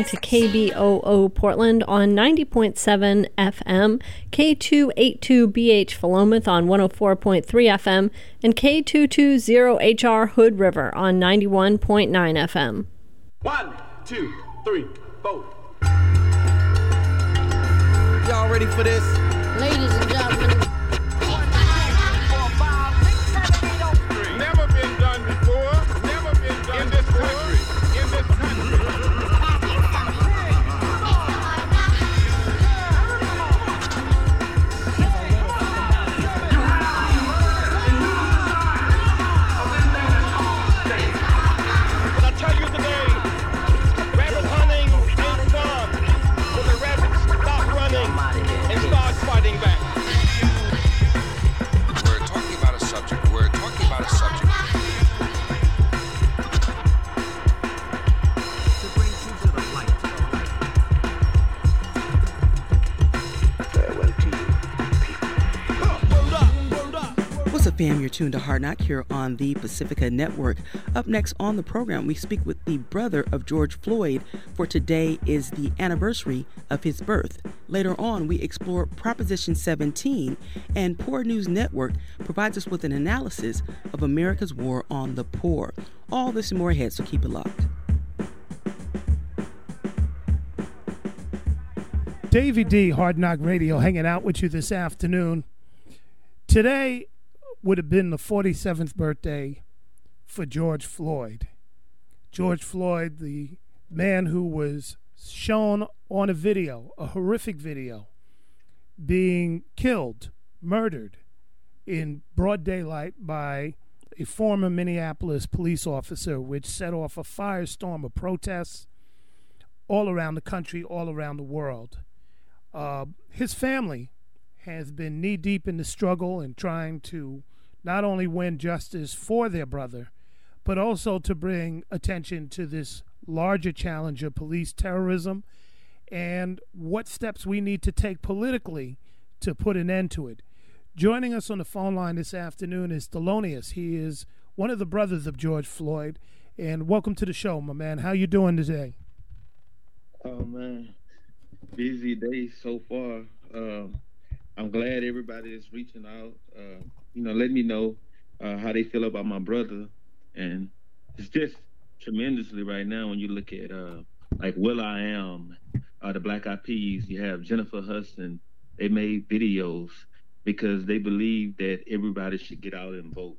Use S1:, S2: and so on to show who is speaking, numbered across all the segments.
S1: listening to KBOO Portland on 90.7 FM, K282BH Philomath on 104.3 FM, and K220HR Hood River on 91.9 FM.
S2: One, two, three, four.
S3: Y'all ready for this?
S4: Ladies and
S3: tuned to Hard Knock here on the Pacifica Network. Up next on the program, we speak with the brother of George Floyd, for today is the anniversary of his birth. Later on, we explore Proposition 17, and Poor News Network provides us with an analysis of America's war on the poor. All this and more ahead, so keep it locked.
S5: Davey D, Hard Knock Radio, hanging out with you this afternoon. Today would have been the 47th birthday for George Floyd. George Floyd, the man who was shown on a video, a horrific video, being killed, murdered in broad daylight by a former Minneapolis police officer, which set off a firestorm of protests all around the country, all around the world. Uh, his family has been knee deep in the struggle and trying to not only win justice for their brother, but also to bring attention to this larger challenge of police terrorism and what steps we need to take politically to put an end to it. Joining us on the phone line this afternoon is Philonise. He is one of the brothers of George Floyd. And welcome to the show, my man. How you doing today?
S6: Oh man, busy day so far. Um, I'm glad everybody is reaching out. Uh, you know, let me know uh, how they feel about my brother, and it's just tremendously right now when you look at uh, like Will I Am, uh, the Black Eyed Peas. You have Jennifer Hudson. They made videos because they believe that everybody should get out and vote.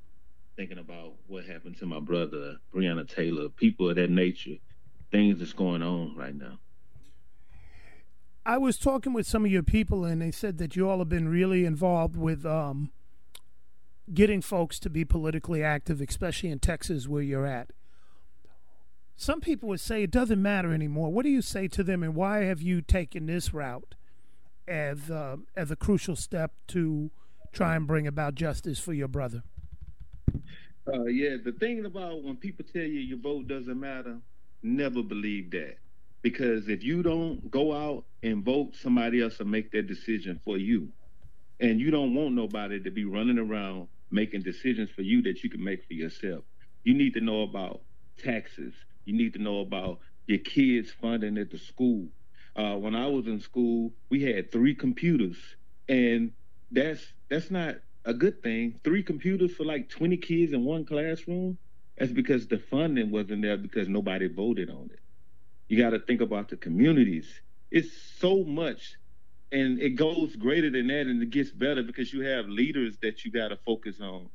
S6: Thinking about what happened to my brother, Breonna Taylor, people of that nature, things that's going on right now.
S5: I was talking with some of your people, and they said that you all have been really involved with um, getting folks to be politically active, especially in Texas where you're at. Some people would say it doesn't matter anymore. What do you say to them, and why have you taken this route as uh, as a crucial step to try and bring about justice for your brother?
S6: Uh, yeah, the thing about when people tell you your vote doesn't matter, never believe that. Because if you don't go out and vote, somebody else will make that decision for you. And you don't want nobody to be running around making decisions for you that you can make for yourself. You need to know about taxes. You need to know about your kids' funding at the school. Uh, when I was in school, we had three computers, and that's that's not a good thing. Three computers for like 20 kids in one classroom. That's because the funding wasn't there because nobody voted on it. You got to think about the communities. It's so much, and it goes greater than that, and it gets better because you have leaders that you got to focus on.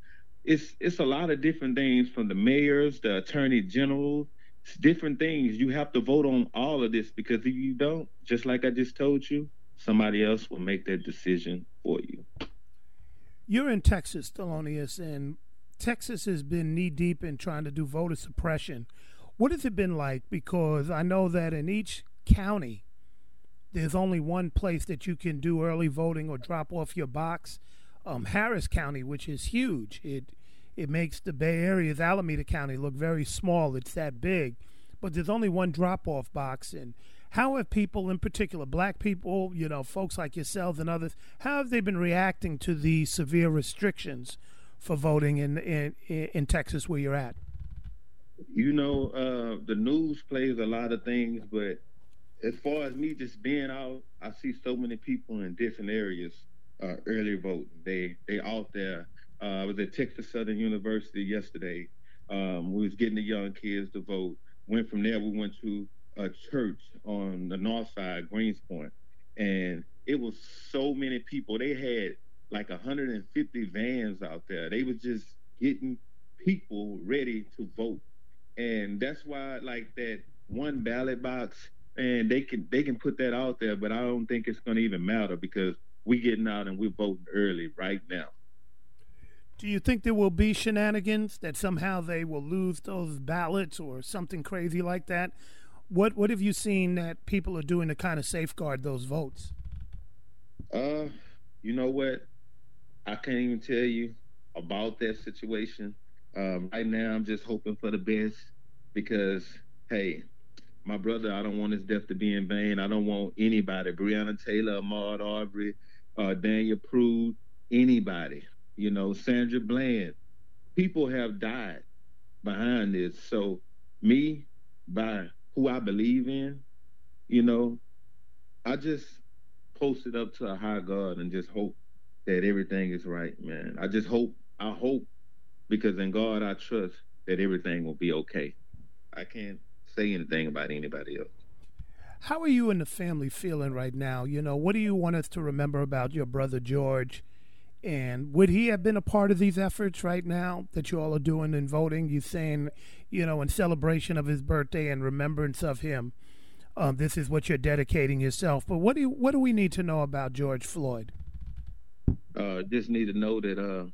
S6: It's it's a lot of different things from the mayors, the attorney general, it's different things. You have to vote on all of this because if you don't, just like I just told you, somebody else will make that decision for you.
S5: You're in Texas, Philonise, and Texas has been knee deep in trying to do voter suppression. What has it been like? Because I know that in each county, there's only one place that you can do early voting or drop off your box. Um, Harris County, which is huge, it it makes the Bay Area's Alameda County look very small. It's that big, but there's only one drop off box. And How have people, in particular, black people, you know, folks like yourselves and others, how have they been reacting to the severe restrictions for voting in in, in Texas where you're at?
S6: You know, uh, the news plays a lot of things, but as far as me just being out, I see so many people in different areas uh, early voting. They they out there. Uh, I was at Texas Southern University yesterday. Um, we was getting the young kids to vote. Went from there. We went to a church on the north side, Greenspoint, and it was so many people. They had like 150 vans out there. They was just getting people ready to vote, and that's why like that one ballot box, and they can they can put that out there, but I don't think it's going to even matter because we're getting out and we're voting early right now.
S5: Do you think there will be shenanigans that somehow they will lose those ballots or something crazy like that? What what have you seen that people are doing to kind of safeguard those votes?
S6: Uh, you know what? I can't even tell you about that situation. Um, right now, I'm just hoping for the best because, hey, my brother, I don't want his death to be in vain. I don't want anybody, Breonna Taylor, Ahmaud Arbery, uh, Daniel Prude, anybody, you know, Sandra Bland. People have died behind this. So, me, by who I believe in, you know, I just post it up to a high God and just hope that everything is right, man. I just hope, I hope, because in God I trust that everything will be okay. I can't say anything about anybody else.
S5: How are you and the family feeling right now? You know, what do you want us to remember about your brother George? And would he have been a part of these efforts right now that you all are doing in voting? You saying, you know, in celebration of his birthday and remembrance of him, um, this is what you're dedicating yourself. But what do you, what do we need to know about George Floyd?
S6: Uh, just need to know that uh,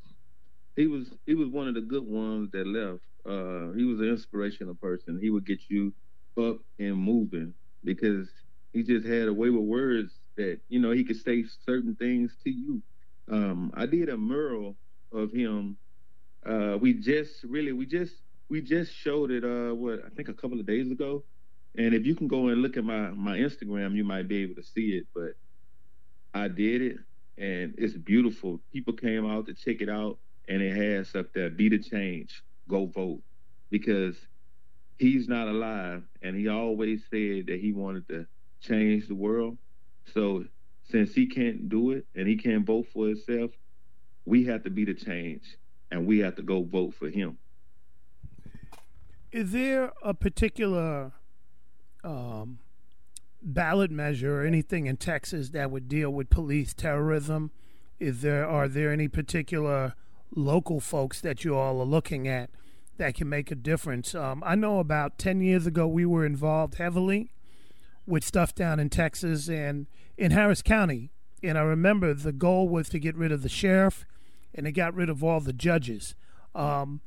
S6: he was he was one of the good ones that left. Uh, he was an inspirational person. He would get you up and moving because he just had a way with words that you know he could say certain things to you. Um, I did a mural of him. Uh, we just really we just we just showed it. Uh, what I think a couple of days ago. And if you can go and look at my my Instagram, you might be able to see it. But I did it, and it's beautiful. People came out to check it out, and it has up there, "Be the change, go vote," because he's not alive, and he always said that he wanted to change the world. So since he can't do it and he can't vote for himself, we have to be the change, and we have to go vote for him.
S5: Is there a particular um, ballot measure or anything in Texas that would deal with police terrorism? Is there are there any particular local folks that you all are looking at that can make a difference? Um, I know about ten years ago we were involved heavily with stuff down in Texas and in Harris County, and I remember the goal was to get rid of the sheriff, and they got rid of all the judges. Um,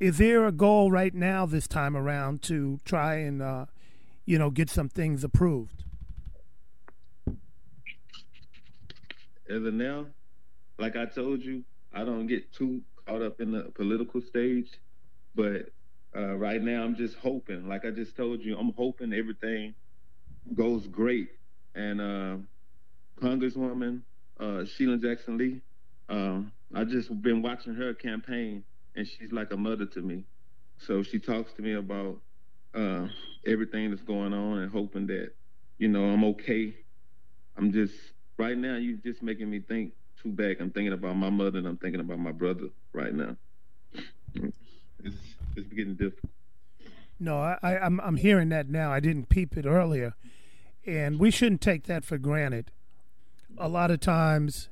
S5: is there a goal right now this time around to try and uh, you know get some things approved?
S6: As of now, like I told you, I don't get too caught up in the political stage, but uh, right now I'm just hoping. Like I just told you, I'm hoping everything goes great. And uh, Congresswoman uh, Sheila Jackson Lee, um, I just been watching her campaign, and she's like a mother to me. So she talks to me about uh, everything that's going on, and hoping that you know I'm okay. I'm just right now. You're just making me think too back. I'm thinking about my mother, and I'm thinking about my brother right now. It's it's getting difficult.
S5: No, I, I, I'm I'm hearing that now. I didn't peep it earlier, and we shouldn't take that for granted. A lot of times,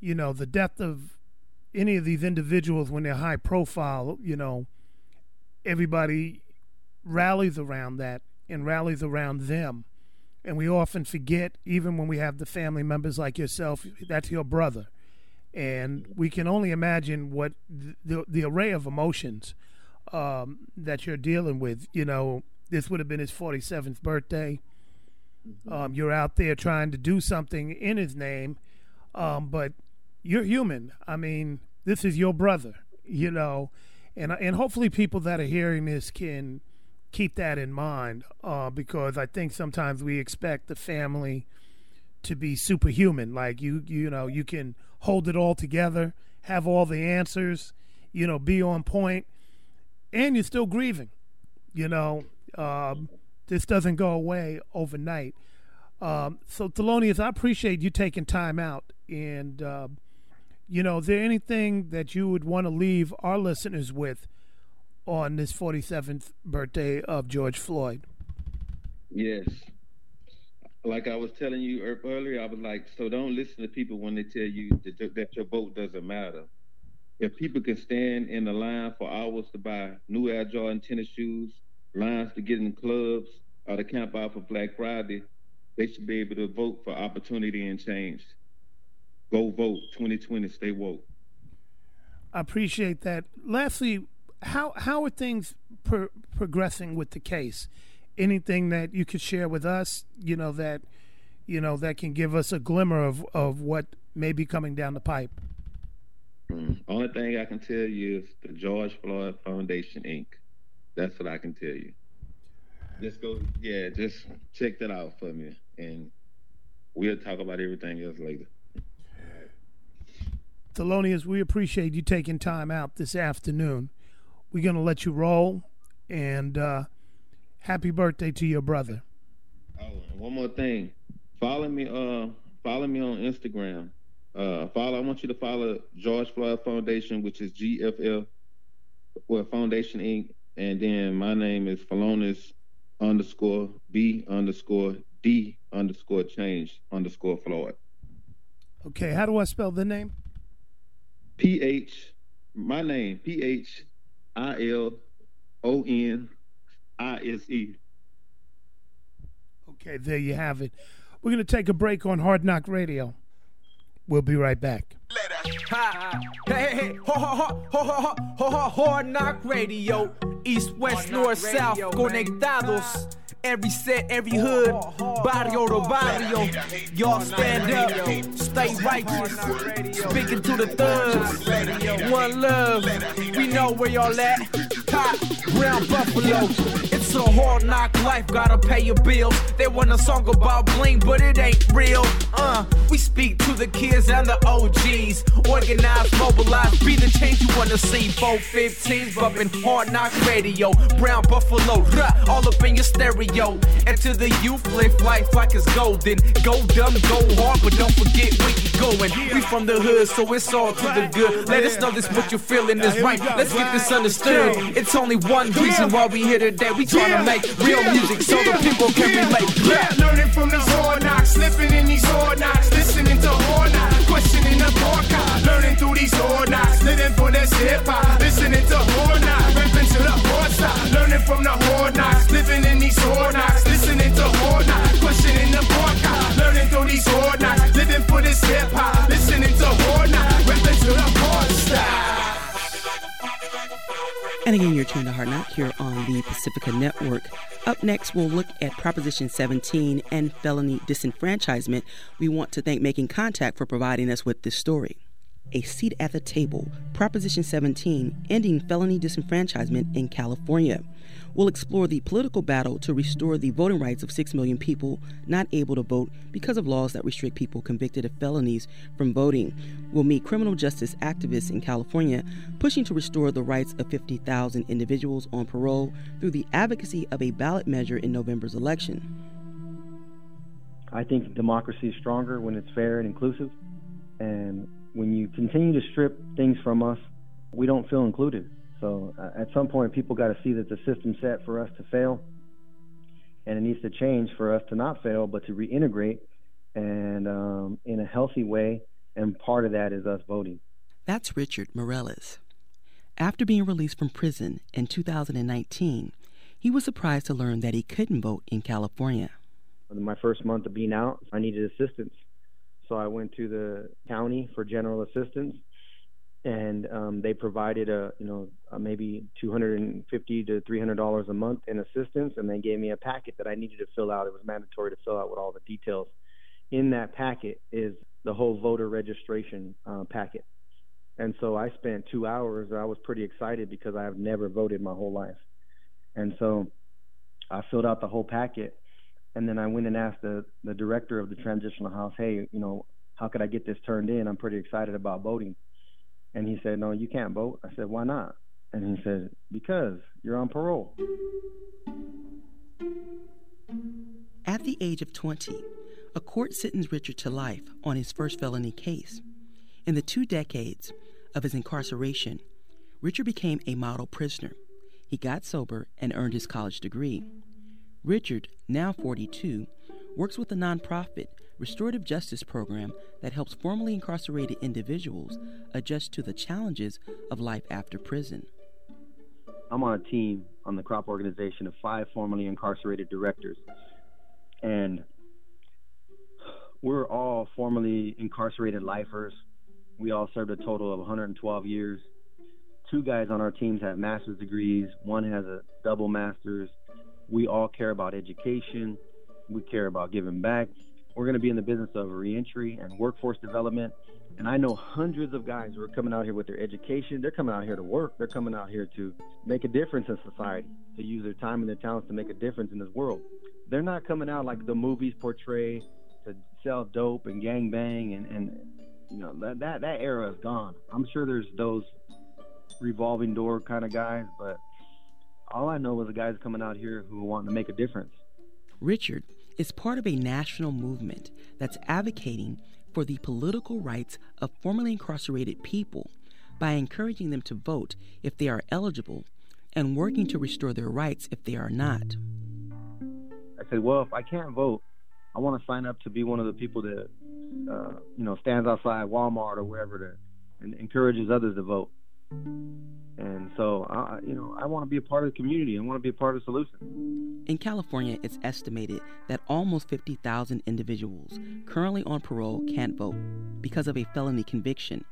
S5: you know, the death of any of these individuals when they're high profile, you know, everybody rallies around that and rallies around them. And we often forget, even when we have the family members like yourself, that's your brother. And we can only imagine what the, the array of emotions um, that you're dealing with. You know, this would have been his 47th birthday. Um, you're out there trying to do something in his name, um, but you're human. I mean, this is your brother, you know, and and hopefully people that are hearing this can keep that in mind uh, because I think sometimes we expect the family to be superhuman. Like you, you know, you can hold it all together, have all the answers, you know, be on point, and you're still grieving. You know, um, this doesn't go away overnight. Um, so, Philonise, I appreciate you taking time out. And, uh, you know, is there anything that you would want to leave our listeners with on this 47th birthday of George Floyd?
S6: Yes. Like I was telling you er, earlier, I was like, so don't listen to people when they tell you that, that your vote doesn't matter. If people can stand in the line for hours to buy new Air Jordan tennis shoes, lines to get in clubs, or to camp out for Black Friday, they should be able to vote for opportunity and change. Go vote 2020, stay woke.
S5: I appreciate that. Lastly, how how are things pro- progressing with the case? Anything that you could share with us, you know that you know that can give us a glimmer of of what may be coming down the pipe.
S6: Mm. Only thing I can tell you is the George Floyd Foundation Inc. That's what I can tell you. Just go, yeah, just check that out for me, and we'll talk about everything else later.
S5: Philonise, we appreciate you taking time out this afternoon. We're going to let you roll, and uh, happy birthday to your brother.
S6: Oh, one more thing. Follow me, uh, follow me on Instagram. Uh, follow. I want you to follow George Floyd Foundation, which is GFL, well, Foundation Inc. And then my name is Philonise underscore B underscore D underscore change underscore Floyd.
S5: Okay, how do I spell the name?
S6: P H. My name P H I L O N I S E.
S5: Okay, there you have it. We're going to take a break on Hard Knock Radio. We'll be right back.
S7: Ha. Hey, hey, hey, ho, ho, ho, ho, ho, ho, ho, Hard Knock Radio. East, west, north, south, conectados. Every set, every hood, barrio to barrio. Y'all stand up, stay righteous. Speaking to the thugs, one love. We know where y'all at. Hot, brown buffalo. A hard knock life, gotta pay your bills. They want a song about bling, but it ain't real. Uh, we speak to the kids and the OGs. Organize, mobilize, be the change you wanna see. 415s bumping hard knock radio. Brown buffalo, rah, all up in your stereo. And to the youth, live life like it's golden. Go dumb, go hard, but don't forget where you're going. We from the hood, so it's all to the good. Let us know this what you're feeling is right. Let's get this understood. It's only one reason why we here today. We tryna make real music so the people can relate.
S8: Yeah, learning from these hard knocks, slipping in these hard knocks, listening to hard knocks, questioning the podcast, learning through these hard knocks, living for this hip hop, listening to hard knocks, ripping to the hard side, learning from the hard knocks, living in these hard knocks, listening to hard knocks, questioning the podcast, learning through these hard knocks, living for this hip hop,
S3: And again, you're tuned to Hard Knock here on the Pacifica Network. Up next, we'll look at Proposition 17 and felony disenfranchisement. We want to thank Making Contact for providing us with this story. A seat at the table, Proposition 17, ending felony disenfranchisement in California. We'll explore the political battle to restore the voting rights of 6 million people not able to vote because of laws that restrict people convicted of felonies from voting. We'll meet criminal justice activists in California pushing to restore the rights of 50,000 individuals on parole through the advocacy of a ballot measure in November's election.
S9: I think democracy is stronger when it's fair and inclusive. And when you continue to strip things from us, we don't feel included. So uh, at some point, people got to see that the system's set for us to fail, and it needs to change for us to not fail, but to reintegrate and um, in a healthy way. And part of that is us voting.
S3: That's Richard Morales. After being released from prison in 2019, he was surprised to learn that he couldn't vote in California.
S9: In my first month of being out, I needed assistance. So I went to the county for general assistance and um, they provided a you know a maybe 250 to 300 dollars a month in assistance and they gave me a packet that i needed to fill out it was mandatory to fill out with all the details in that packet is the whole voter registration uh, packet and so i spent two hours i was pretty excited because i have never voted my whole life and so I filled out the whole packet, and then I went and asked the the director of the transitional house, hey, you know, how could I get this turned in? I'm pretty excited about voting. And he said, no, you can't vote. I said, why not? And he said, because you're on parole.
S3: At the age of 20, a court sentenced Richard to life on his first felony case. In the two decades of his incarceration, Richard became a model prisoner. He got sober and earned his college degree. Richard, now 42, works with a nonprofit restorative justice program that helps formerly incarcerated individuals adjust to the challenges of life after prison.
S9: I'm on a team on the CROP organization of five formerly incarcerated directors. And we're all formerly incarcerated lifers. We all served a total of 112 years. Two guys on our teams have master's degrees, one has a double master's. We all care about education, we care about giving back. We're going to be in the business of reentry and workforce development. And I know hundreds of guys who are coming out here with their education. They're coming out here to work. They're coming out here to make a difference in society, to use their time and their talents to make a difference in this world. They're not coming out like the movies portray to sell dope and gang bang and, and you know that, that that era is gone. I'm sure there's those revolving door kind of guys, but all I know is the guys coming out here who want to make a difference.
S3: Richard is part of a national movement that's advocating for the political rights of formerly incarcerated people by encouraging them to vote if they are eligible and working to restore their rights if they are not.
S9: I said, well, if I can't vote, I want to sign up to be one of the people that, uh, you know, stands outside Walmart or wherever to and encourages others to vote. And so, I, you know, I want to be a part of the community. I want to be a part of the solution.
S3: In California, it's estimated that almost 50,000 individuals currently on parole can't vote because of a felony conviction.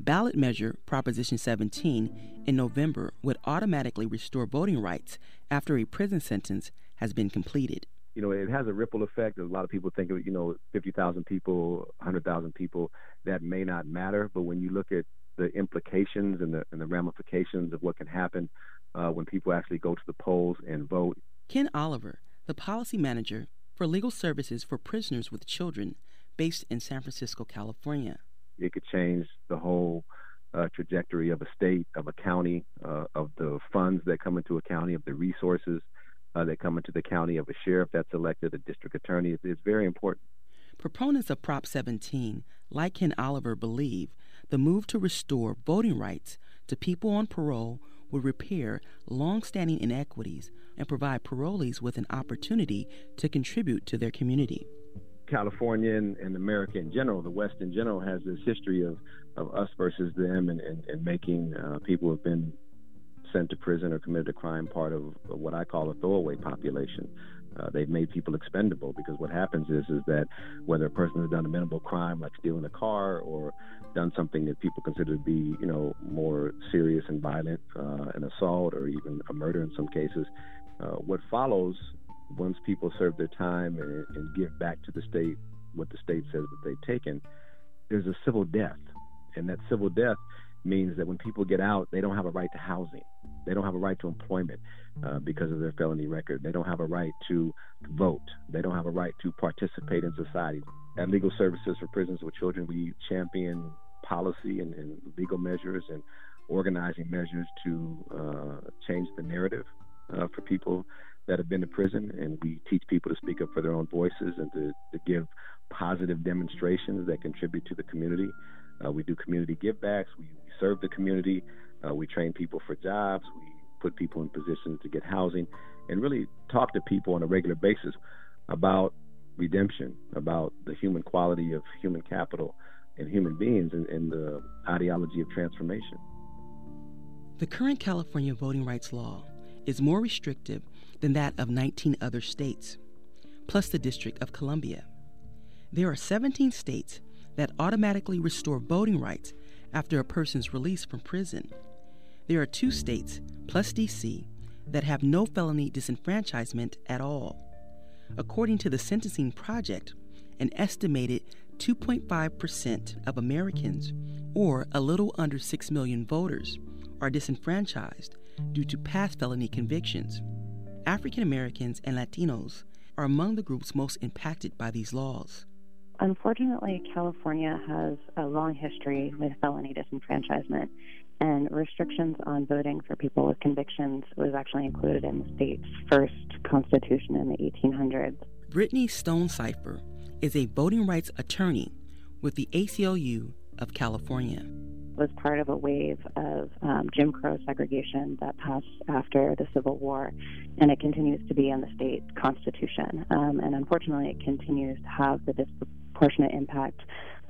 S3: Ballot measure Proposition 17 in November would automatically restore voting rights after a prison sentence has been completed.
S10: You know, it has a ripple effect. A lot of people think of, you know, 50,000 people, 100,000 people, that may not matter. But when you look at the implications and the, and the ramifications of what can happen uh, when people actually go to the polls and vote.
S3: Ken Oliver, the policy manager for legal services for prisoners with children based in San Francisco, California.
S10: It could change the whole uh, trajectory of a state, of a county, uh, of the funds that come into a county, of the resources uh, that come into the county, of a sheriff that's elected, a district attorney. It's, it's very important.
S3: Proponents of Prop 17, like Ken Oliver, believe the move to restore voting rights to people on parole would repair long-standing inequities and provide parolees with an opportunity to contribute to their community.
S10: California and, and, America in general, the West in general, has this history of, of us versus them and, and, and making uh, people who have been sent to prison or committed a crime part of what I call a throwaway population. Uh, they've made people expendable because what happens is is that whether a person has done a minimal crime like stealing a car or done something that people consider to be you know more serious and violent, uh, an assault or even a murder in some cases, uh, what follows once people serve their time and, and give back to the state what the state says that they've taken, there's a civil death, and that civil death means that when people get out, they don't have a right to housing. They don't have a right to employment uh, because of their felony record. They don't have a right to vote. They don't have a right to participate in society. At Legal Services for Prisons with Children, we champion policy and, and legal measures and organizing measures to uh, change the narrative uh, for people that have been to prison. And we teach people to speak up for their own voices and to, to give positive demonstrations that contribute to the community. Uh, we do community givebacks. We, we serve the community. Uh, we train people for jobs. We put people in positions to get housing and really talk to people on a regular basis about redemption, about the human quality of human capital and human beings and, and the ideology of transformation.
S3: The current California voting rights law is more restrictive than that of 19 other states, plus the District of Columbia. There are 17 states that automatically restore voting rights after a person's release from prison. There are two states, plus DC, that have no felony disenfranchisement at all. According to the Sentencing Project, an estimated 2.5% of Americans, or a little under 6 million voters, are disenfranchised due to past felony convictions. African Americans and Latinos are among the groups most impacted by these laws.
S11: Unfortunately, California has a long history with felony disenfranchisement, and restrictions on voting for people with convictions was actually included in the state's first constitution in the 1800s.
S3: Brittany Stonecipher is a voting rights attorney with the ACLU of California.
S11: Was part of a wave of um, Jim Crow segregation that passed after the Civil War, and it continues to be in the state constitution. Um, and unfortunately, it continues to have the disproportionate impact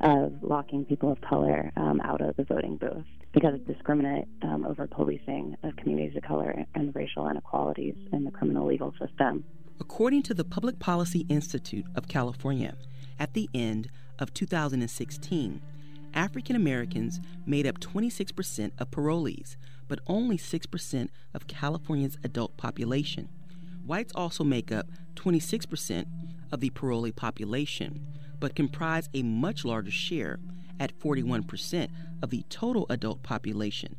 S11: of locking people of color um, out of the voting booth because it's discriminate um, over policing of communities of color and racial inequalities in the criminal legal system.
S3: According to the Public Policy Institute of California, at the end of 2016, African Americans made up 26% of parolees, but only 6% of California's adult population. Whites also make up 26% of the parolee population, but comprise a much larger share at 41% of the total adult population.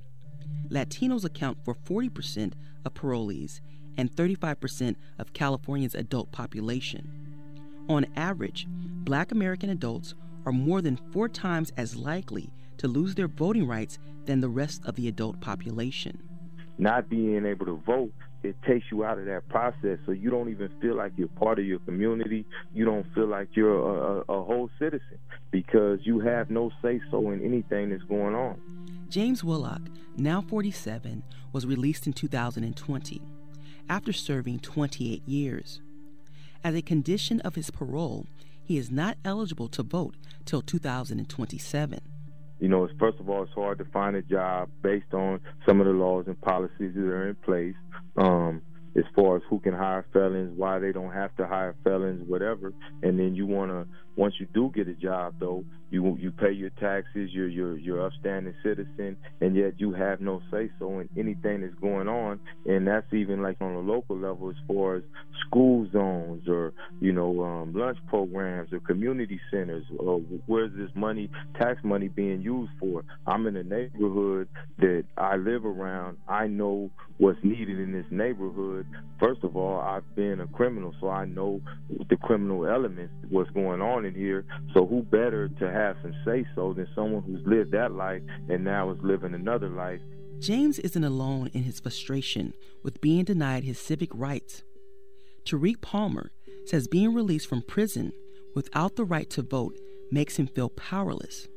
S3: Latinos account for 40% of parolees and 35% of California's adult population. On average, black American adults are more than four times as likely to lose their voting rights than the rest of the adult population.
S12: Not being able to vote, it takes you out of that process, so you don't even feel like you're part of your community. You don't feel like you're a, a, whole citizen because you have no say so in anything that's going on.
S3: James Willock, now 47, was released in 2020 after serving 28 years. As a condition of his parole, he is not eligible to vote till 2027.
S12: You know, it's, first of all, it's hard to find a job based on some of the laws and policies that are in place. Um, as far as who can hire felons, why they don't have to hire felons, whatever. And then you want to, once you do get a job, though, you you pay your taxes, you're you're you're upstanding citizen, and yet you have no say so in anything that's going on. And that's even like on a local level, as far as school zones or you know um, lunch programs or community centers. Or where's this money, tax money, being used for? I'm in a neighborhood that I live around. I know what's needed in this neighborhood. First of all, I've been a criminal, so I know the criminal elements, what's going on in here. So who better to have have some say so than someone who's lived that life and now is living another life.
S3: James isn't alone in his frustration with being denied his civic rights. Tariq Palmer says being released from prison without the right to vote makes him feel powerless.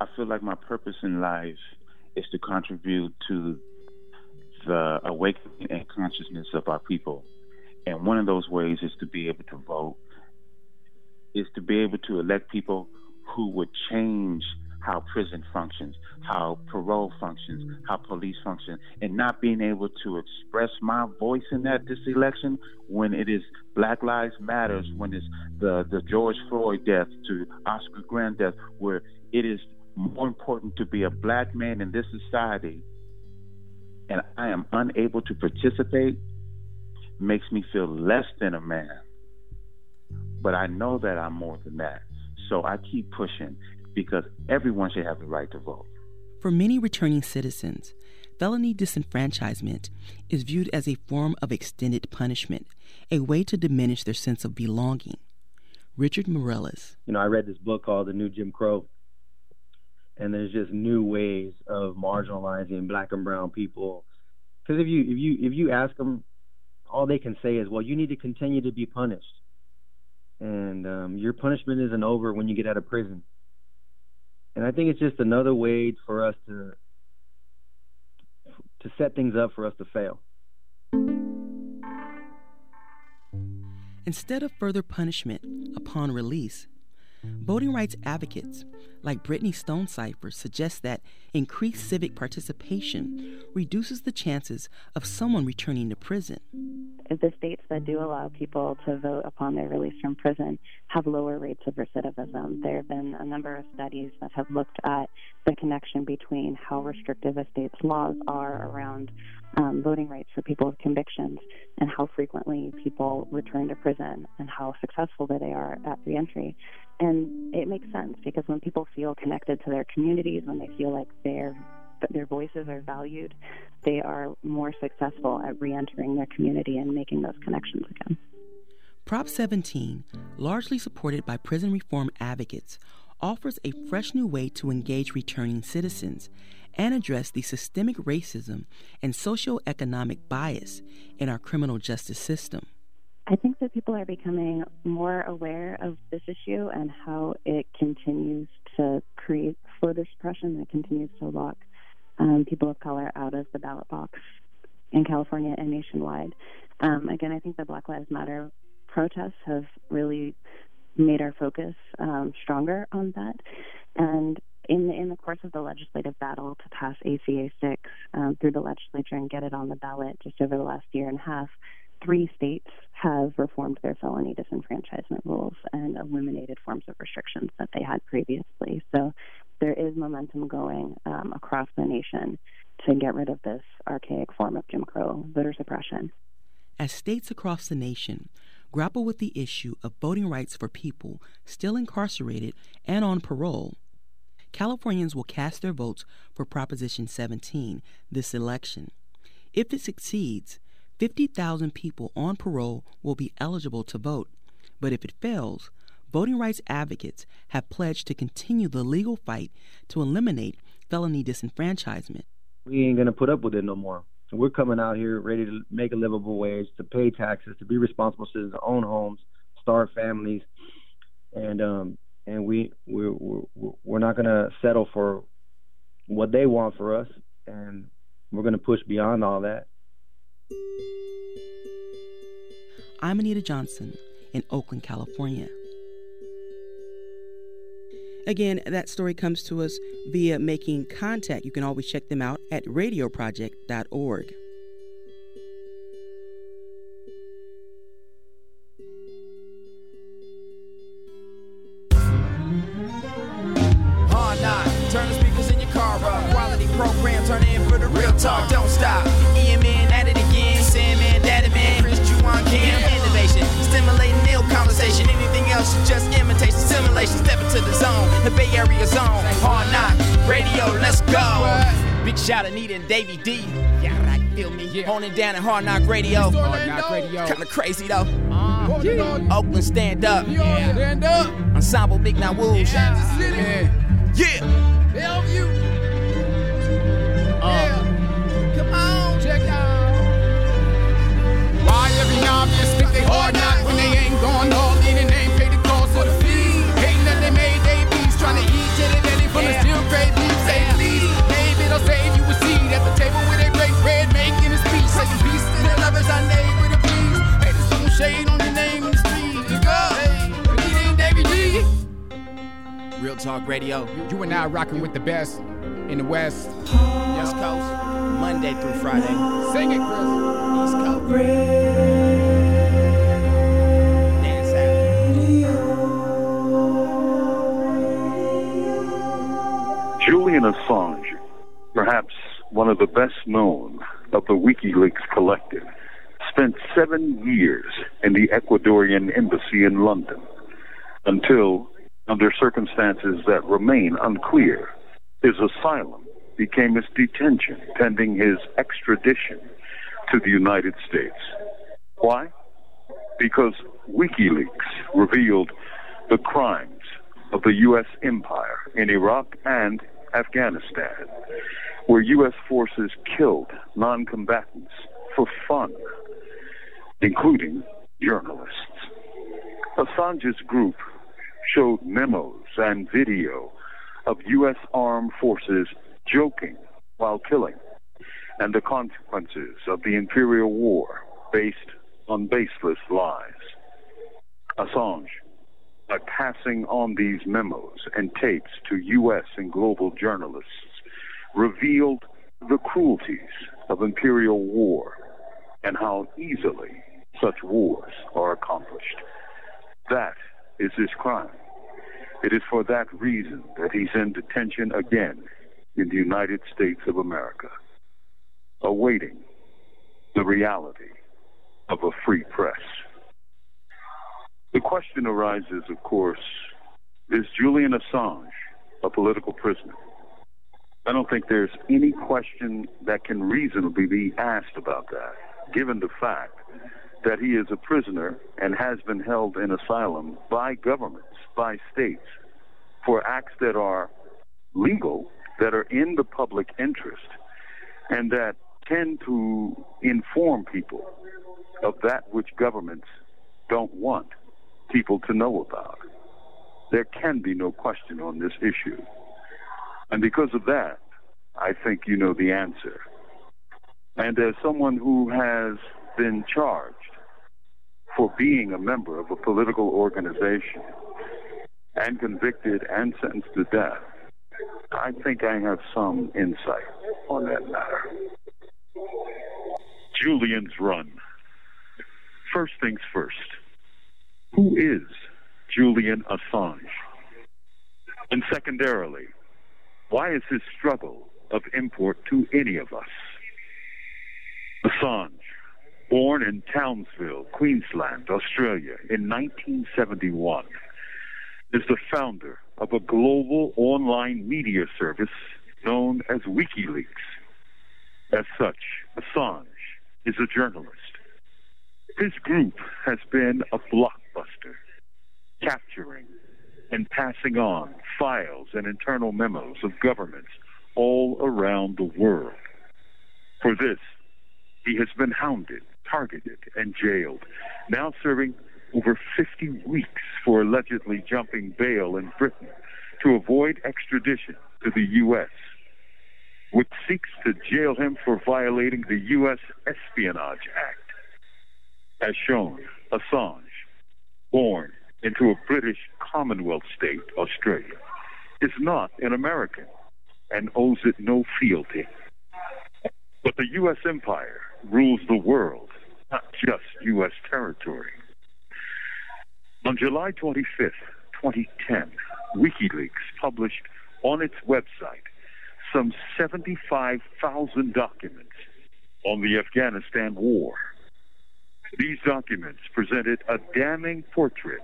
S13: I feel like my purpose in life is to contribute to the awakening and consciousness of our people. And one of those ways is to be able to vote, is to be able to elect people who would change how prison functions, how parole functions, how police function, and not being able to express my voice in that this election when it is Black Lives Matters, when it's the the George Floyd death to Oscar Grant death, where it is more important to be a black man in this society, and I am unable to participate, makes me feel less than a man. But I know that I'm more than that. So I keep pushing because everyone should have the right to vote.
S3: For many returning citizens, felony disenfranchisement is viewed as a form of extended punishment, a way to diminish their sense of belonging. Richard Morales.
S9: You know, I read this book called The New Jim Crow, and there's just new ways of marginalizing black and brown people. Because if you if you if you ask them, all they can say is, "Well, you need to continue to be punished." And um, your punishment isn't over when you get out of prison. And I think it's just another way for us to to set things up for us to fail.
S3: Instead of further punishment upon release, voting rights advocates like Brittany Stonecipher suggest that increased civic participation reduces the chances of someone returning to prison
S11: the states that do allow people to vote upon their release from prison have lower rates of recidivism. There have been a number of studies that have looked at the connection between how restrictive a state's laws are around um, voting rights for people with convictions and how frequently people return to prison and how successful they are at reentry. And it makes sense because when people feel connected to their communities, when they feel like their their voices are valued, they are more successful at re-entering their community and making those connections again.
S3: Prop 17, largely supported by prison reform advocates, offers a fresh new way to engage returning citizens and address the systemic racism and socioeconomic bias in our criminal justice system.
S11: I think that people are becoming more aware of this issue and how it continues to create voter suppression that continues to lock um, people of color out of the ballot box in California and nationwide. Um, again, I think the Black Lives Matter protests have really made our focus um, stronger on that. And in the, in the course of the legislative battle to pass ACA 6 um, through the legislature and get it on the ballot just over the last year and a half, three states have reformed their felony disenfranchisement rules and eliminated forms of restrictions that they had previously. So there is momentum going um, across the nation to get rid of this archaic form of Jim Crow voter suppression.
S3: As states across the nation grapple with the issue of voting rights for people still incarcerated and on parole, Californians will cast their votes for Proposition 17 this election. If it succeeds, 50,000 people on parole will be eligible to vote. But if it fails, voting rights advocates have pledged to continue the legal fight to eliminate felony disenfranchisement.
S9: We ain't going to put up with it no more. We're coming out here ready to make a livable wage, to pay taxes, to be responsible citizens, own homes, start families, and um, and we we're we're, we're not going to settle for what they want for us, and we're going to push beyond all that.
S3: I'm Anita Johnson in Oakland, California. Again, that story comes to us via making contact. You can always check them out at radioproject.org.
S7: the Bay Area zone. Hard knock, radio, let's go. Big shout Anita and Davey D. Yeah, right, feel me. Yeah. Holding down at Hard Knock Radio. Hard Knock Radio. Kinda crazy though. Uh, Oakland, stand up. Yeah. Stand up. Ensemble Big Now Wolves. Yeah. Yeah. Bellevue. Yeah. Talk Radio.
S14: You and I rocking with the best in the West.
S7: West Coast. Monday through Friday.
S14: Sing it, Chris.
S7: East Coast.
S15: Julian Assange, perhaps one of the best known of the WikiLeaks collective, spent seven years in the Ecuadorian embassy in London until, under circumstances that remain unclear, his asylum became his detention pending his extradition to the United States. Why? Because WikiLeaks revealed the crimes of the U.S. empire in Iraq and Afghanistan, where U.S. forces killed non combatants for fun, including journalists. Assange's group showed memos and video of U.S. armed forces joking while killing, and the consequences of the imperial war based on baseless lies. Assange, by passing on these memos and tapes to U.S. and global journalists, revealed the cruelties of imperial war and how easily such wars are accomplished. That is his crime. It is for that reason that he's in detention again in the United States of America, awaiting the reality of a free press. The question arises, of course, is Julian Assange a political prisoner? I don't think there's any question that can reasonably be asked about that, given the fact that he is a prisoner and has been held in asylum by governments, by states, for acts that are legal, that are in the public interest, and that tend to inform people of that which governments don't want people to know about. There can be no question on this issue. And because of that, I think you know the answer. And as someone who has been charged for being a member of a political organization and convicted and sentenced to death, I think I have some insight on that matter. Julian's Run. First things first. Who is Julian Assange? And secondarily, why is his struggle of import to any of us? Assange, born in Townsville, Queensland, Australia, in 1971, is the founder of a global online media service known as WikiLeaks. As such, Assange is a journalist. His group has been a blockbuster, capturing and passing on files and internal memos of governments all around the world. For this, he has been hounded, targeted, and jailed, now serving over 50 weeks for allegedly jumping bail in Britain to avoid extradition to the U.S., which seeks to jail him for violating the U.S. Espionage Act. As shown, Assange, born into a British Commonwealth state, Australia, is not an American and owes it no fealty. But the U.S. empire rules the world, not just U.S. territory. On July 25th, 2010, WikiLeaks published on its website some 75,000 documents on the Afghanistan war. These documents presented a damning portrait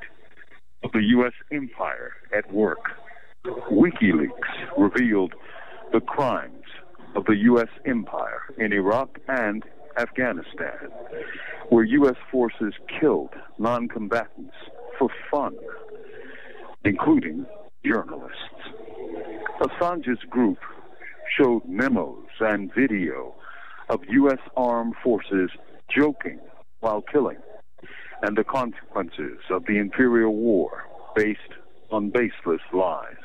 S15: of the U.S. empire at work. WikiLeaks revealed the crimes of the U.S. empire in Iraq and Afghanistan, where U.S. forces killed non combatants for fun, including journalists. Assange's group showed memos and video of U.S. armed forces joking while killing, and the consequences of the imperial war based on baseless lies.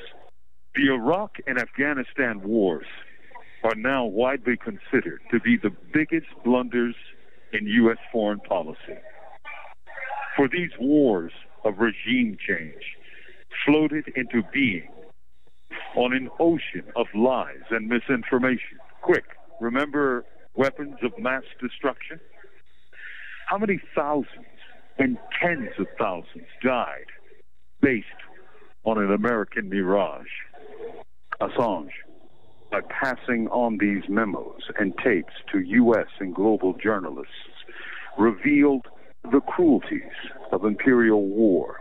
S15: The Iraq and Afghanistan wars are now widely considered to be the biggest blunders in U.S. foreign policy. For these wars of regime change floated into being on an ocean of lies and misinformation. Quick, remember weapons of mass destruction? How many thousands and tens of thousands died based on an American mirage? Assange, by passing on these memos and tapes to U.S. and global journalists, revealed the cruelties of imperial war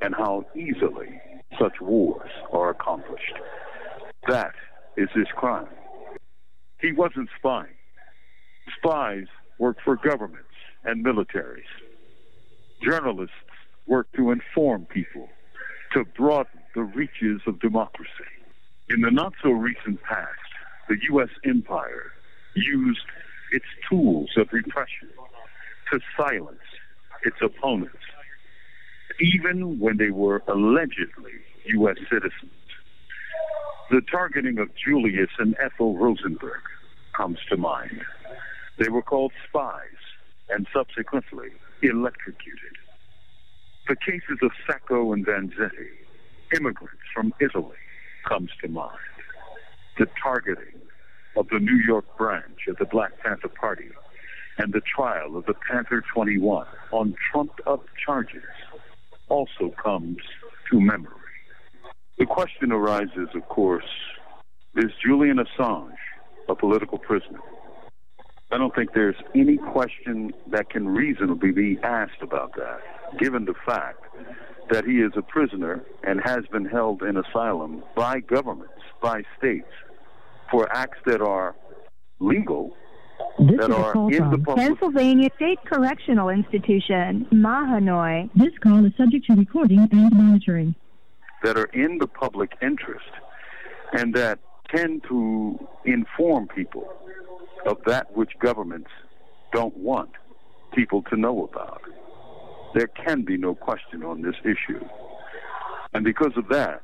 S15: and how easily such wars are accomplished. That is his crime. He wasn't spying. Spies work for governments and militaries. Journalists work to inform people, to broaden the reaches of democracy. In the not so recent past, the U.S. empire used its tools of repression to silence its opponents, even when they were allegedly U.S. citizens. The targeting of Julius and Ethel Rosenberg comes to mind. They were called spies and subsequently electrocuted. The cases of Sacco and Vanzetti, immigrants from Italy, comes to mind. The targeting of the New York branch of the Black Panther Party and the trial of the Panther 21 on trumped up charges also comes to memory. The question arises, of course, is Julian Assange a political prisoner? I don't think there's any question that can reasonably be asked about that, given the fact that he is a prisoner and has been held in asylum by governments, by states, for acts that are legal,
S16: This
S15: that are in the public
S16: Pennsylvania State Correctional Institution, Mahanoy. This call is subject to recording and monitoring.
S15: that are in the public interest and that tend to inform people of that which governments don't want people to know about. There can be no question on this issue. And because of that,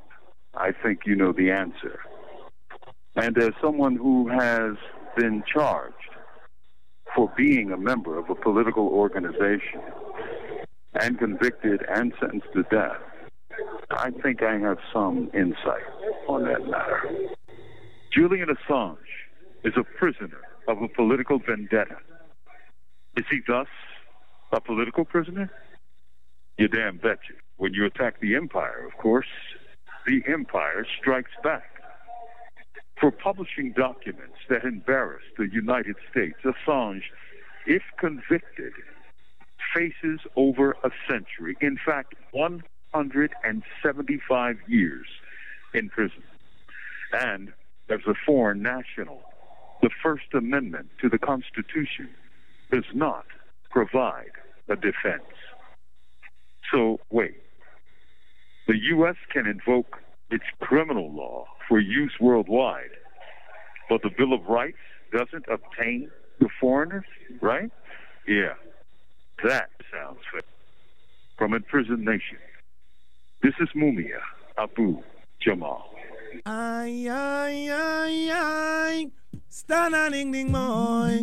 S15: I think you know the answer. And as someone who has been charged for being a member of a political organization and convicted and sentenced to death, I think I have some insight on that matter. Julian Assange is a prisoner of a political vendetta. Is he thus a political prisoner? You damn betcha. When you attack the empire, of course, the empire strikes back. For publishing documents that embarrass the United States, Assange, if convicted, faces over a century, in fact, 175 years in prison. And as a foreign national, the First Amendment to the Constitution does not provide a defense. So, wait. The U.S. can invoke its criminal law for use worldwide, but the Bill of Rights doesn't obtain to foreigners, right? Yeah, that sounds fair. From Imprisoned Nation, this is Mumia Abu Jamal.
S17: Ay, ay, ay, ay. Stana ding ding boy.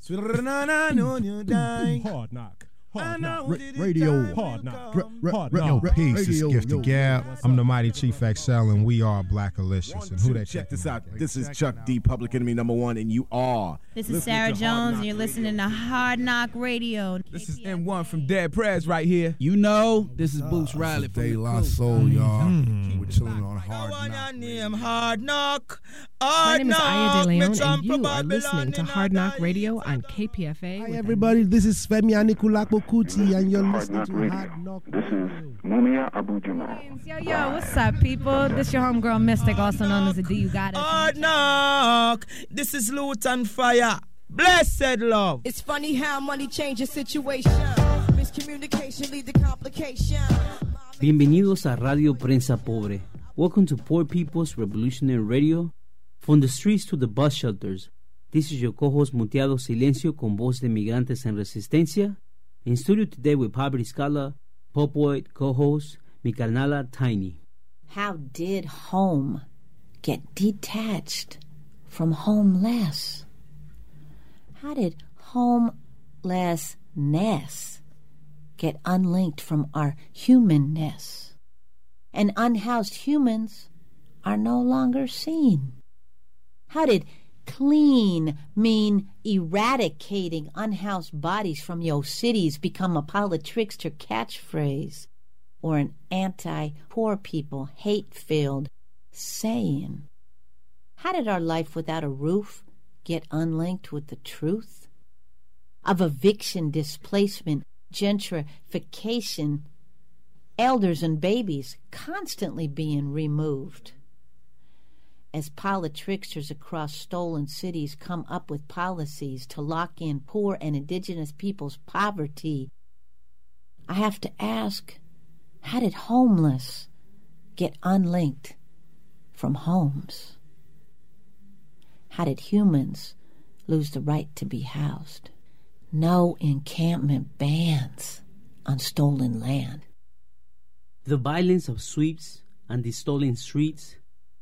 S17: Swirrana no you die.
S18: Hard knock.
S17: Hard knock.
S18: Radio Hard knock. Hard
S19: Yo, peace. It's
S18: Radio,
S19: Gift
S18: yo,
S19: of Gab. I'm the Mighty Chief Xcel, and we are Blackalicious. And who that
S17: Check this out. This is Chuck D, Public Enemy number one, and you are.
S20: This is Sarah Jones, and you're listening to Hard Knock Radio.
S17: This is M1 from Dead Prez right here.
S21: You know, this is Boots Riley from
S19: De La. Soul, y'all.
S17: Mm-hmm.
S19: We're chilling on Hard
S17: Knock.
S19: Knock.
S17: name Hard Knock.
S22: My name is Aya De Leon, and you are listening to Hard Knock Radio on KPFA.
S19: Hi, everybody. This is Femi Anikulapo Kuti, and you're listening to
S15: Radio.
S19: Hard Knock.
S15: This is Mumia Abu Jamal.
S20: Yo, yo, what's up, people? This your homegirl Mystic, also known as the D You Got It.
S17: Hard Knock. This is Lutan Fyah. Blessed love.
S23: It's funny how money changes situation. Miscommunication lead to complication.
S24: Bienvenidos a Radio Prensa Pobre. Welcome to Poor People's Revolutionary Radio. From the streets to the bus shelters, this is your co-host Muteado Silencio con voz de migrantes en resistencia. In studio today with Poverty Scholar, Popoid co-host mi carnala Tiny.
S25: How did home get detached from homeless? How did homelessness get unlinked from our humanness? And unhoused humans are no longer seen. How did clean mean eradicating unhoused bodies from your cities become a politrickster catchphrase or an anti poor people hate filled saying? How did our life without a roof get unlinked with the truth? Of eviction, displacement, gentrification, elders and babies constantly being removed. As politricksters across stolen cities come up with policies to lock in poor and indigenous people's poverty, I have to ask how did homeless get unlinked from homes? How did humans lose the right to be housed? No encampment bans on stolen land.
S24: The violence of sweeps and the stolen streets,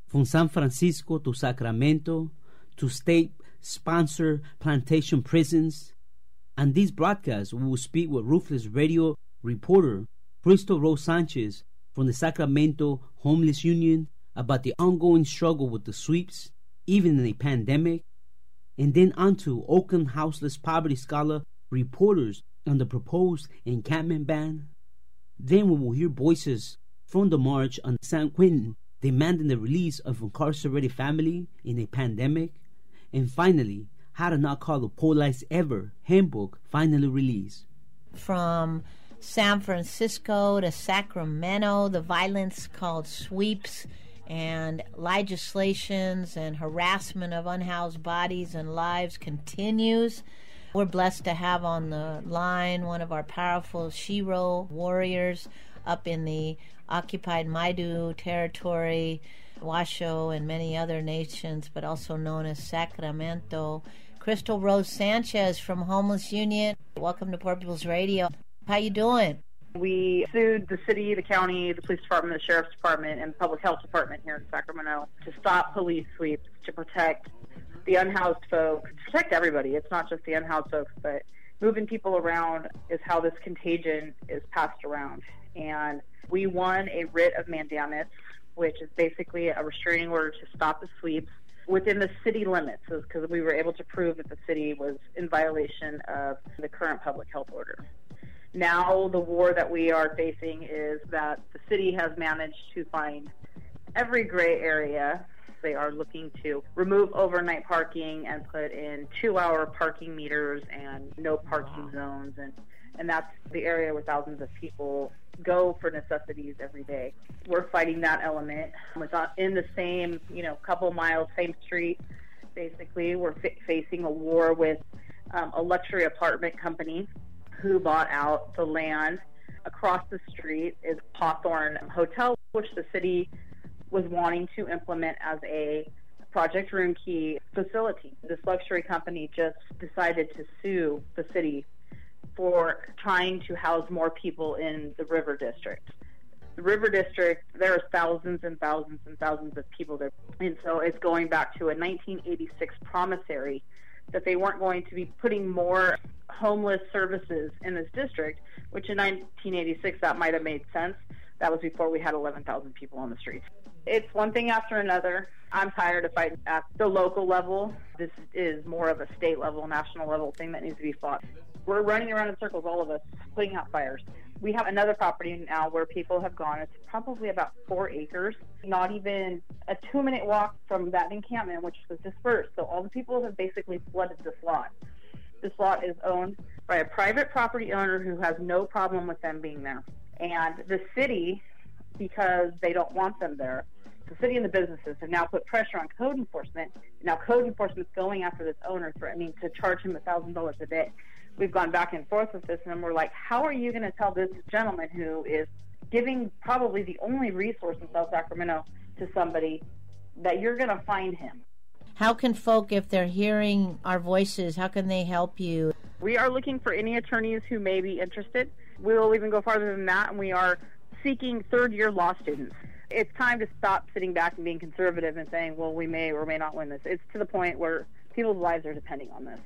S24: from San Francisco to Sacramento to state sponsored plantation prisons. And these broadcasts we will speak with ruthless radio reporter Crystal Rose Sanchez from the Sacramento Homeless Union about the ongoing struggle with the sweeps, even in a pandemic. And then on to Oakland Houseless Poverty Scholar reporters on the proposed encampment ban. Then we will hear voices from the march on San Quentin demanding the release of incarcerated family in a pandemic. And finally, how to not call the police ever handbook finally released.
S25: From San Francisco to Sacramento, the violence called sweeps and legislations and harassment of unhoused bodies and lives continues. We're blessed to have on the line one of our powerful Shiro warriors up in the occupied Maidu territory, Washoe, and many other nations, but also known as Sacramento. Crystal Rose Sanchez from Homeless Union. Welcome to Poor People's Radio. How you doing?
S26: We sued the city, the county, the police department, the sheriff's department, and public health department here in Sacramento to stop police sweeps to protect the unhoused folks, protect everybody. It's not just the unhoused folks, but moving people around is how this contagion is passed around. And we won a writ of mandamus, which is basically a restraining order to stop the sweeps within the city limits, because we were able to prove that the city was in violation of the current public health order. Now, the war that we are facing is that the city has managed to find every gray area. They are looking to remove overnight parking and put in two hour parking meters and no parking zones. And, and that's the area where thousands of people go for necessities every day. We're fighting that element. It's in the same, you know, couple miles, same street. Basically, we're f- facing a war with um, a luxury apartment company who bought out the land across the street is Hawthorne Hotel, which the city was wanting to implement as a Project Room Key facility. This luxury company just decided to sue the city for trying to house more people in the River District. The River District, there are thousands and thousands and thousands of people there. And so it's going back to a 1986 promissory that they weren't going to be putting more homeless services in this district, which in 1986 that might have made sense. That was before we had 11,000 people on the streets. It's one thing after another. I'm tired of fighting at the local level. This is more of a state level, national level thing that needs to be fought. We're running around in circles, all of us, putting out fires. We have another property now where people have gone. It's probably about four acres, not even a two minute walk from that encampment, which was dispersed. So all the people have basically flooded this lot. This lot is owned by a private property owner who has no problem with them being there. And the city, because they don't want them there, the city and the businesses have now put pressure on code enforcement. Now code enforcement is going after this owner, threatening to charge him $1,000 a day. We've gone back and forth with this, and we're like, how are you going to tell this gentleman who is giving probably the only resource in South Sacramento to somebody that you're going to find him?
S25: How can folk, if they're hearing our voices, how can they help you?
S26: We are looking for any attorneys who may be interested. We will even go farther than that, and we are seeking third year law students. It's time to stop sitting back and being conservative and saying, well, we may or may not win this. It's to the point where people's lives are depending on this.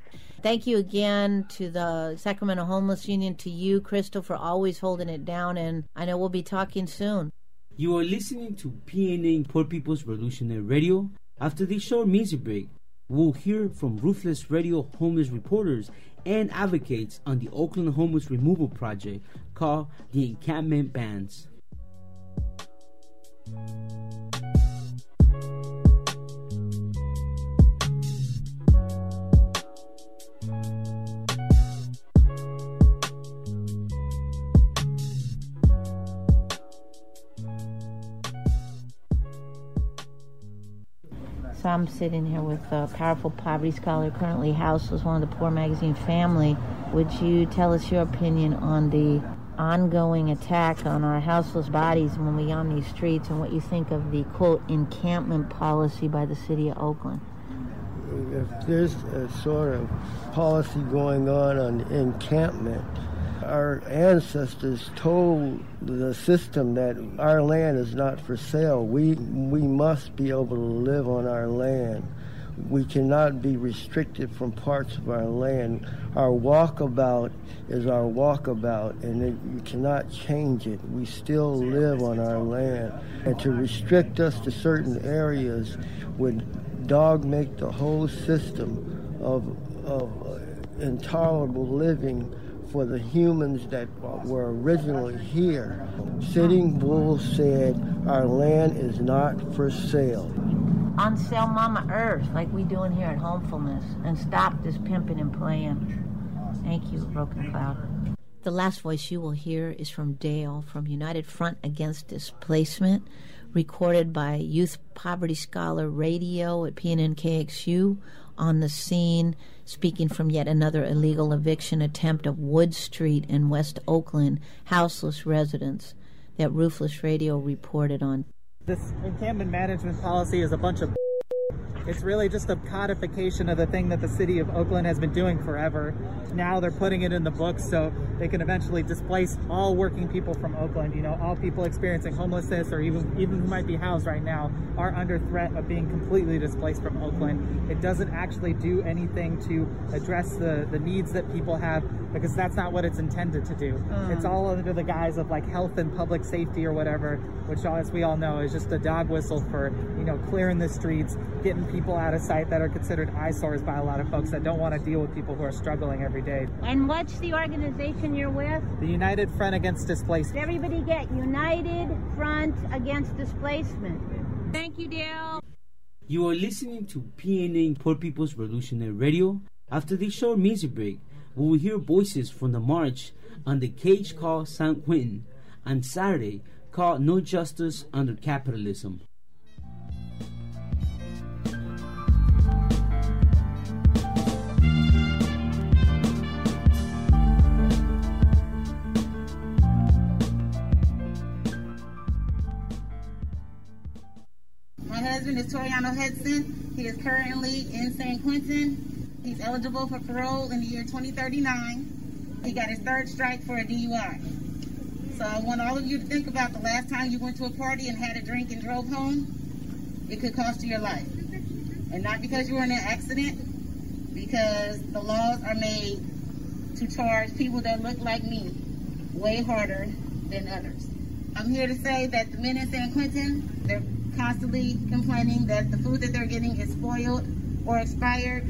S25: Thank you again to the Sacramento Homeless Union, to you, Crystal, for always holding it down, and I know we'll be talking soon.
S24: You are listening to PNA Poor People's Revolutionary Radio. After this short music break, we'll hear from Ruthless Radio homeless reporters and advocates on the Oakland Homeless Removal Project called the Encampment Bands.
S25: So I'm sitting here with a powerful poverty scholar, currently housed houseless, one of the Poor Magazine family. Would you tell us your opinion on the ongoing attack on our houseless bodies when we on these streets and what you think of the quote encampment policy by the city of Oakland?
S27: If there's a sort of policy going on on encampment, our ancestors told the system that our land is not for sale. We we must be able to live on our land. We cannot be restricted from parts of our land. Our walkabout is our walkabout, and it, you cannot change it. We still live on our land. And to restrict us to certain areas would dog make the whole system of, of intolerable living for the humans that were originally here. Sitting Bull said, Our land is not for sale.
S25: On sale Mama Earth, like we doing here at Homefulness, and stop this pimping and playing. Thank you, Broken Cloud. The last voice you will hear is from Dale from United Front Against Displacement, recorded by Youth Poverty Scholar Radio at PNNKXU on the scene, speaking from yet another illegal eviction attempt of Wood Street in West Oakland, houseless residents that Ruthless Radio reported on.
S28: This encampment management policy is a bunch of it's really just a codification of the thing that the city of Oakland has been doing forever. Now they're putting it in the books so they can eventually displace all working people from Oakland. You know, all people experiencing homelessness or even even who might be housed right now are under threat of being completely displaced from Oakland. It doesn't actually do anything to address the, the needs that people have because that's not what it's intended to do.
S29: Mm.
S28: It's all under the guise of like health and public safety or whatever, which as we all know is just a dog whistle for, you know, clearing the streets, getting people out of sight that are considered eyesores by a lot of folks that don't want to deal with people who are struggling every day.
S29: And what's the organization you're with?
S28: The United Front Against Displacement.
S29: Does everybody get United Front Against Displacement? Thank you, Dale.
S24: You are listening to PNA Poor People's Revolutionary Radio. After this short music break, we will hear voices from the march on the cage called San Quentin on Saturday called No Justice Under Capitalism.
S30: Husband is Toriano Hudson. He is currently in San Quentin. He's eligible for parole in the year 2039. He got his third strike for a DUI. So I want all of you to think about the last time you went to a party and had a drink and drove home. It could cost you your life. And not because you were in an accident, because the laws are made to charge people that look like me way harder than others. I'm here to say that the men in San Quentin, they're constantly complaining that the food that they're getting is spoiled or expired.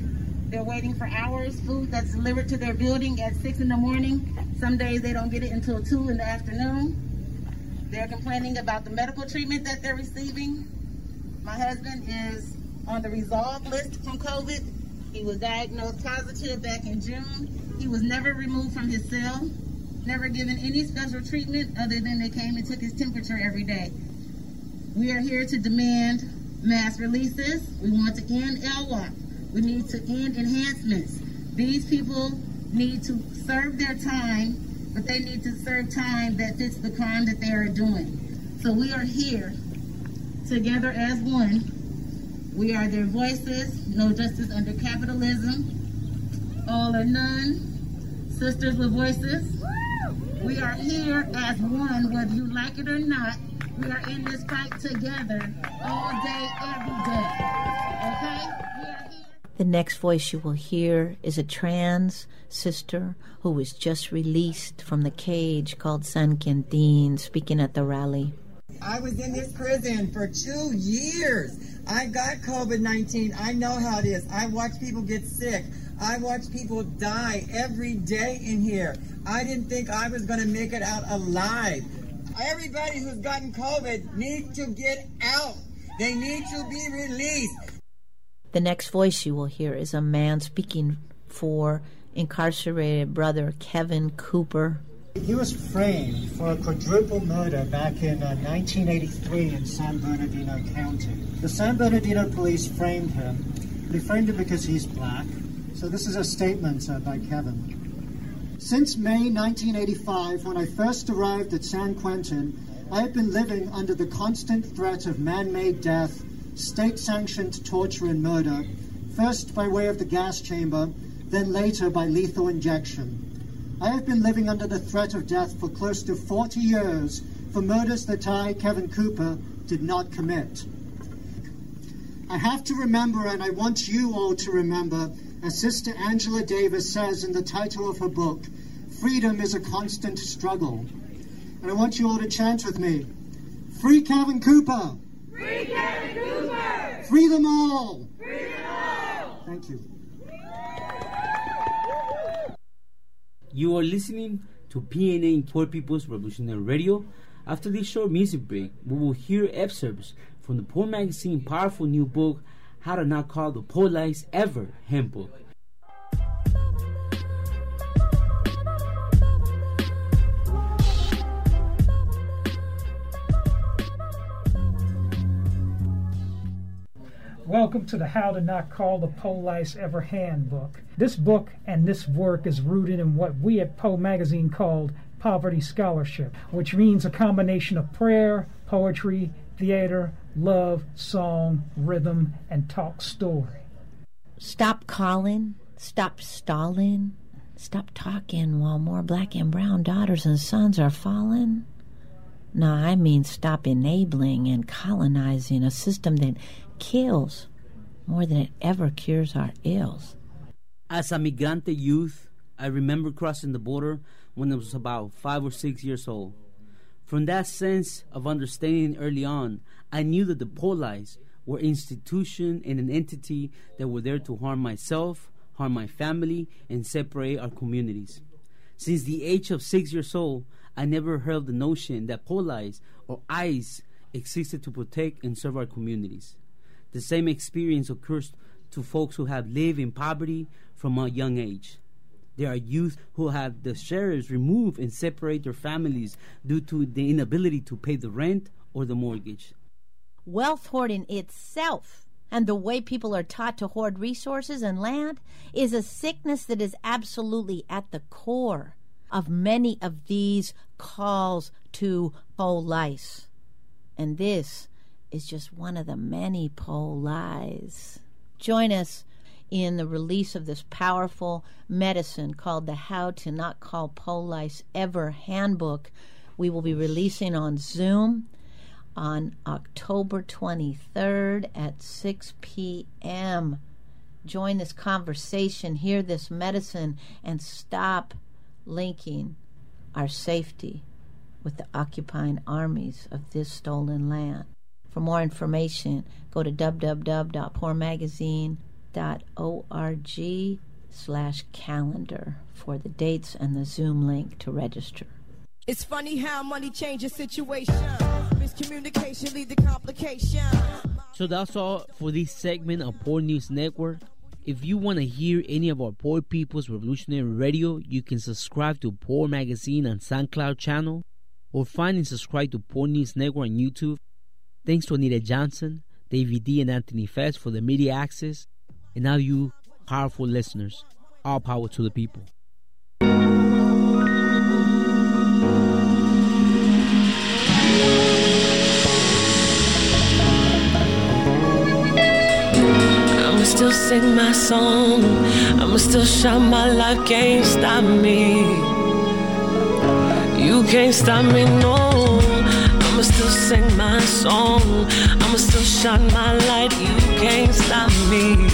S30: They're waiting for hours, food that's delivered to their building at 6 in the morning. Some days they don't get it until 2 in the afternoon. They're complaining about the medical treatment that they're receiving. My husband is on the resolve list from COVID. He was diagnosed positive back in June. He was never removed from his cell, never given any special treatment other than they came and took his temperature every day. We are here to demand mass releases. We want to end LWOP. We need to end enhancements. These people need to serve their time, but they need to serve time that fits the crime that they are doing. So we are here together as one. We are their voices, no justice under capitalism, all or none, sisters with voices. We are here as one, whether you like it or not. We are in this fight together all day, every day. Okay?
S25: The next voice you will hear is a trans sister who was just released from the cage called San Quentin, speaking at the rally.
S31: I was in this prison for two years. I got COVID 19. I know how it is. I watch people get sick. I watch people die every day in here. I didn't think I was going to make it out alive. Everybody who's gotten COVID needs to get out. They need to be released.
S25: The next voice you will hear is a man speaking for incarcerated brother Kevin Cooper.
S32: He was framed for a quadruple murder back in uh, 1983 in San Bernardino County. The San Bernardino police framed him. They framed him because he's black. So this is a statement uh, by Kevin. Since May 1985, when I first arrived at San Quentin, I have been living under the constant threat of man made death, state sanctioned torture and murder, first by way of the gas chamber, then later by lethal injection. I have been living under the threat of death for close to 40 years for murders that I, Kevin Cooper, did not commit. I have to remember, and I want you all to remember, as Sister Angela Davis says in the title of her book, freedom is a constant struggle. And I want you all to chant with me Free Kevin Cooper!
S8: Free Kevin Cooper!
S32: Free them all!
S8: Free them all!
S32: Thank you.
S24: You are listening to PNA Poor People's Revolutionary Radio. After this short music break, we will hear excerpts from the Poor Magazine powerful new book, How to Not Call the Police Ever Hemp Book.
S33: Welcome to the How to Not Call the Police Ever Handbook. This book and this work is rooted in what we at Poor Magazine called poverty scholarship, which means a combination of prayer, poetry, theater, love, song, rhythm, and talk story.
S25: Stop calling, stop stalling, stop talking while more black and brown daughters and sons are falling. No, I mean stop enabling and colonizing a system that kills more than it ever cures our ills.
S24: As a migrante youth, I remember crossing the border when I was about five or six years old. From that sense of understanding early on, I knew that the police were institution and an entity that were there to harm myself, harm my family, and separate our communities. Since the age of six years old, I never heard the notion that police or ICE existed to protect and serve our communities. The same experience occurs to folks who have lived in poverty from a young age. There are youth who have the sheriffs remove and separate their families due to the inability to pay the rent or the mortgage.
S25: Wealth hoarding itself and the way people are taught to hoard resources and land is a sickness that is absolutely at the core of many of these calls to police. And this is just one of the many polies. Join us in the release of this powerful medicine called the How to Not Call Police Ever Handbook. We will be releasing on Zoom on October 23rd at 6 p.m. Join this conversation, hear this medicine, and stop linking our safety with the occupying armies of this stolen land. For more information, go to www.poormagazine.org slash calendar for the dates and the Zoom link to register.
S23: It's funny how money changes situation. Miscommunication lead to complication.
S24: So that's all for this segment of Poor News Network. If you want to hear any of our Poor People's Revolutionary Radio, you can subscribe to Poor Magazine on SoundCloud channel or find and subscribe to Poor News Network on YouTube. Thanks to Anita Johnson, David D, and Anthony Fest for the media access, and now you powerful listeners. All power to the people.
S34: Still sing my song. I'ma still shout my life. Can't stop me. You can't stop me, no. I'ma still sing my song. I'ma still shine my light. You can't stop me.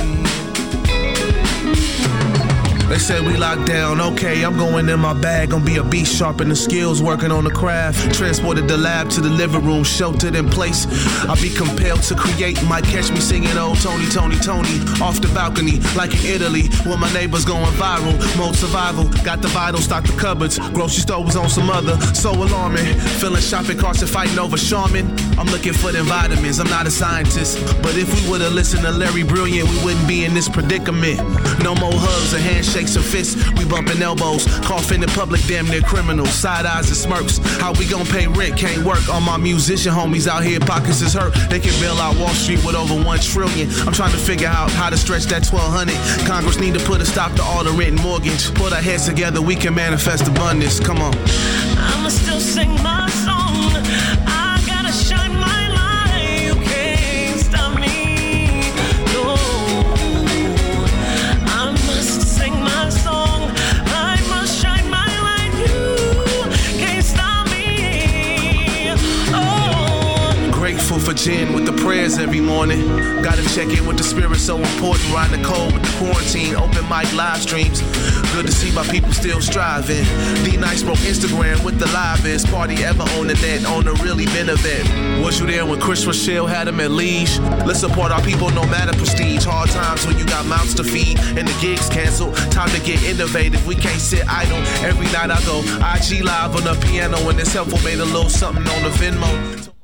S6: Said we locked down, okay, I'm going in my bag. Gonna be a beast, sharpening the skills, working on the craft. Transported the lab to the living room, sheltered in place. I'll be compelled to create, might catch me singing old Tony, Tony, Tony. Off the balcony, like in Italy, where my neighbors going viral. Mode survival, got the vital, stock the cupboards. Grocery store was on some other, so alarming. Filling shopping carts and fighting over Charmin. I'm looking for them vitamins, I'm not a scientist. But if we would've listened to Larry Brilliant, we wouldn't be in this predicament. No more hugs or handshakes fists, we bumping elbows. Coughing in public, damn near criminals. Side eyes and smirks. How we gon' pay rent? Can't work. All my musician homies out here, pockets is hurt. They can bail out Wall Street with over one trillion. I'm trying to figure out how to stretch that 1200. Congress need to put a stop to all the rent and mortgage. Put our heads together, we can manifest abundance. Come on.
S34: I'ma still sing my song.
S6: Gin with the prayers every morning. Gotta check in with the spirit, so important. Riding the cold with the quarantine, open mic live streams. Good to see my people still striving. D Nice broke Instagram with the livest party ever on the net. On a really been event. Was you there when Chris Rochelle had him at leash? Let's support our people no matter prestige. Hard times when you got mouths to feed and the gigs canceled. Time to get innovative. We can't sit idle. Every night I go IG live on the piano and it's helpful. Made a little something on the Venmo.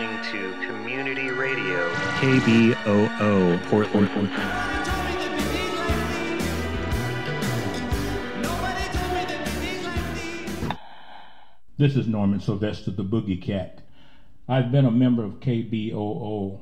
S35: Listening to Community Radio.
S36: KBOO Portland.
S37: This is Norman Sylvester, the Boogie Cat. I've been a member of KBOO